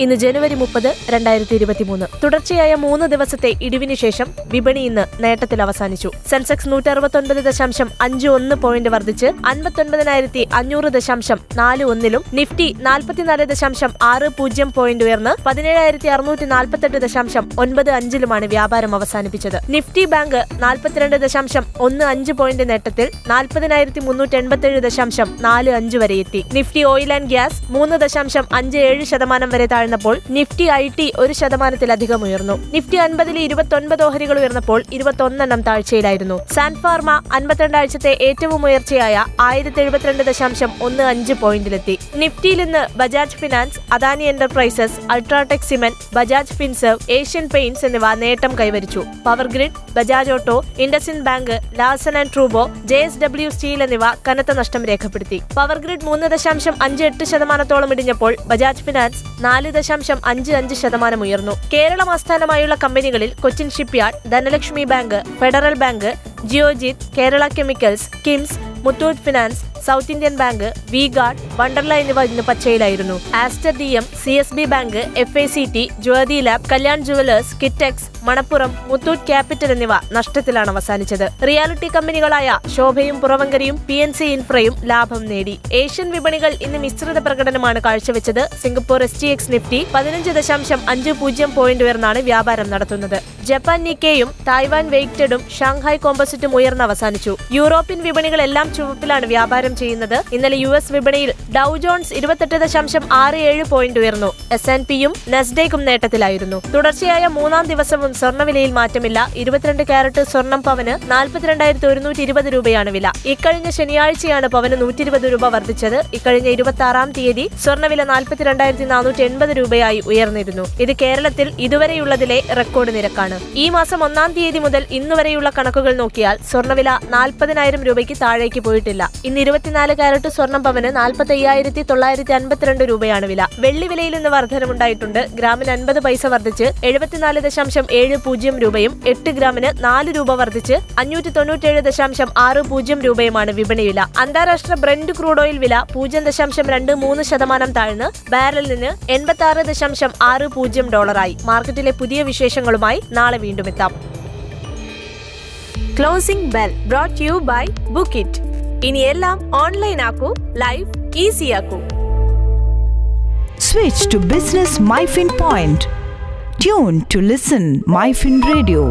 ഇന്ന് ജനുവരി മുപ്പത് രണ്ടായിരത്തി ഇരുപത്തി മൂന്ന് തുടർച്ചയായ മൂന്ന് ദിവസത്തെ ഇടിവിന് ശേഷം വിപണി ഇന്ന് നേട്ടത്തിൽ അവസാനിച്ചു. സെൻസെക്സ് നൂറ്റി അറുപത്തൊൻപത് ദശാംശം അഞ്ച് ഒന്ന് പോയിന്റ് വർദ്ധിച്ച് അൻപത്തൊൻപതിനായിരത്തി അഞ്ഞൂറ് ദശാംശം നാല് ഒന്നിലും നിഫ്റ്റി നാൽപ്പത്തിനാല് ദശാംശം ആറ് പൂജ്യം പോയിന്റ് ഉയർന്ന് പതിനേഴായിരത്തി അറുന്നൂറ്റി നാൽപ്പത്തെട്ട് ദശാംശം ഒൻപത് അഞ്ചിലുമാണ് വ്യാപാരം അവസാനിപ്പിച്ചത്. നിഫ്റ്റി ബാങ്ക് നാൽപ്പത്തിരണ്ട് ദശാംശം ഒന്ന് അഞ്ച് പോയിന്റ് നേട്ടത്തിൽ നാൽപ്പതിനായിരത്തി മുന്നൂറ്റി എൺപത്തേഴ് ദശാംശം നാല് അഞ്ച് വരെ എത്തി. നിഫ്റ്റി ഓയിൽ ആൻഡ് ഗ്യാസ് മൂന്ന് ദശാംശം അഞ്ച് ഏഴ് ശതമാനം വരെ താഴ്ന്നപ്പോൾ നിഫ്റ്റി ഐ ടി ഒരു ശതമാനത്തിലധികം ഉയർന്നു. നിഫ്റ്റി അൻപതിൽ ഇരുപത്തൊൻപത് ഓഹരികൾ ഉയർന്നപ്പോൾ ഇരുപത്തൊന്നെണ്ണം താഴ്ചയിലായിരുന്നു. സാൻഫാർമ അൻപത്തിരണ്ടാഴ്ചത്തെ ഏറ്റവും ഉയർച്ചയായ ആയിരത്തി എഴുപത്തിരണ്ട് ദശാംശം ഒന്ന് അഞ്ച് പോയിന്റിലെത്തി. നിഫ്റ്റിയിൽ ഇന്ന് Bajaj Finance Adani Enterprises UltraTech Cement Bajaj Finserv Asian Paints എന്നിവ നേട്ടം കൈവരിച്ചു. Power Grid Bajaj Auto IndusInd Bank Larsen and ട്രൂബോ J S W Steel എന്നിവ കനത്ത നഷ്ടം രേഖപ്പെടുത്തി. പവർ ഗ്രിഡ് മൂന്ന് ദശാംശം അഞ്ച് എട്ട് ശതമാനത്തോളം ഇടിഞ്ഞപ്പോൾ ബജാജ് ഫിനാൻസ് നാല് ദശാംശം അഞ്ച് അഞ്ച് ശതമാനം ഉയർന്നു. കേരളം ആസ്ഥാനമായുള്ള കമ്പനികളിൽ Cochin Shipyard Dhanlaxmi Bank Federal Bank Geojit Kerala Chemicals KIMS Muthoot Finance South Indian Bank V Guard Wonderla എന്നിവ ഇന്ന് പച്ചയിലായിരുന്നു. Aster D M C S B Bank F I C T Jyothy Lab Kalyan Jewellers Kitex Manappuram Muthoot Capital എന്നിവ നഷ്ടത്തിലാണ് അവസാനിച്ചത്. Reality കമ്പനികളായ ശോഭയും പുറവങ്കരയും P N C ഇൻഫ്രയും ലാഭം നേടി. ഏഷ്യൻ വിപണികൾ ഇന്ന് മിശ്രിത പ്രകടനമാണ് കാഴ്ചവെച്ചത്. Singapore S T X Nifty പതിനഞ്ച് ദശാംശം അഞ്ച് പൂജ്യം പോയിന്റ് ഉയർന്നാണ് വ്യാപാരം നടത്തുന്നത്. ജപ്പാൻ നിക്കേയും തായ്വാൻ വെയ്റ്റഡും ഷാങ്ഹായ് കോമ്പസിറ്റും ഉയർന്ന് അവസാനിച്ചു. യൂറോപ്യൻ വിപണികളെല്ലാം ചുവപ്പിലാണ് വ്യാപാരം ചെയ്യുന്നത്. ഇന്നലെ യു എസ് വിപണിയിൽ ഡൌ ജോൺസ് ഇരുപത്തെട്ട് ദശാംശം ആറ് ഏഴ് പോയിന്റ് ഉയർന്നു. എസ് എൻ പിയും നെസ്ഡേക്കും നേട്ടത്തിലായിരുന്നു. തുടർച്ചയായ മൂന്നാം ദിവസവും സ്വർണവിലയിൽ മാറ്റമില്ല. ഇരുപത്തിരണ്ട് ക്യാരറ്റ് സ്വർണം പവന് നാൽപ്പത്തിരണ്ടായിരത്തി ഒരുന്നൂറ്റി ഇരുപത് രൂപയാണ് വില. ഇക്കഴിഞ്ഞ ശനിയാഴ്ചയാണ് പവന് നൂറ്റി ഇരുപത് രൂപ വർദ്ധിച്ചത്. ഇക്കഴിഞ്ഞ ഇരുപത്തി ആറാം തീയതി സ്വർണവില നാൽപ്പത്തിരണ്ടായിരത്തി നാനൂറ്റി എൺപത് രൂപയായി ഉയർന്നിരുന്നു. ഇത് കേരളത്തിൽ ഇതുവരെയുള്ളതിലെ റെക്കോർഡ് നിരക്കാണ്. ഈ മാസം ഒന്നാം തീയതി മുതൽ ഇന്നുവരെയുള്ള കണക്കുകൾ നോക്കിയാൽ സ്വർണവില നാൽപ്പതിനായിരം രൂപയ്ക്ക് താഴേക്ക് പോയിട്ടില്ല. ഇന്ന് ഇരുപത്തിനാല് കാരറ്റ് സ്വർണം പവന് നാൽപ്പത്തി അയ്യായിരത്തി തൊള്ളായിരത്തി അൻപത്തിരണ്ട് രൂപയാണ് വില. വെള്ളി വിലയിൽ ഇന്ന് വർധനമുണ്ടായിട്ടുണ്ട്. ഗ്രാമിന് അൻപത് പൈസ വർദ്ധിച്ച് എഴുപത്തിനാല് ദശാംശം ഏഴ് പൂജ്യം രൂപയും എട്ട് ഗ്രാമിന് നാല് രൂപ വർദ്ധിച്ച് അഞ്ഞൂറ്റി തൊണ്ണൂറ്റേഴ് ദശാംശം ആറ് പൂജ്യം രൂപയുമാണ് വിപണി വില. അന്താരാഷ്ട്ര ബ്രെൻഡ് ക്രൂഡ് ഓയിൽ വില പൂജ്യം ദശാംശം രണ്ട് മൂന്ന് ശതമാനം താഴ്ന്ന് ബാരലിന് എൺപത്തി ആറ് ദശാംശം ആറ് പൂജ്യം ഡോളറായി. മാർക്കറ്റിലെ പുതിയ വിശേഷങ്ങളുമായി നാളെ വീണ്ടും എത്താം closing bell brought you by book it ഇനി എല്ലാം online ആക്കൂ life easy Switch to Business MyFin Point. Tune to listen MyFin Radio.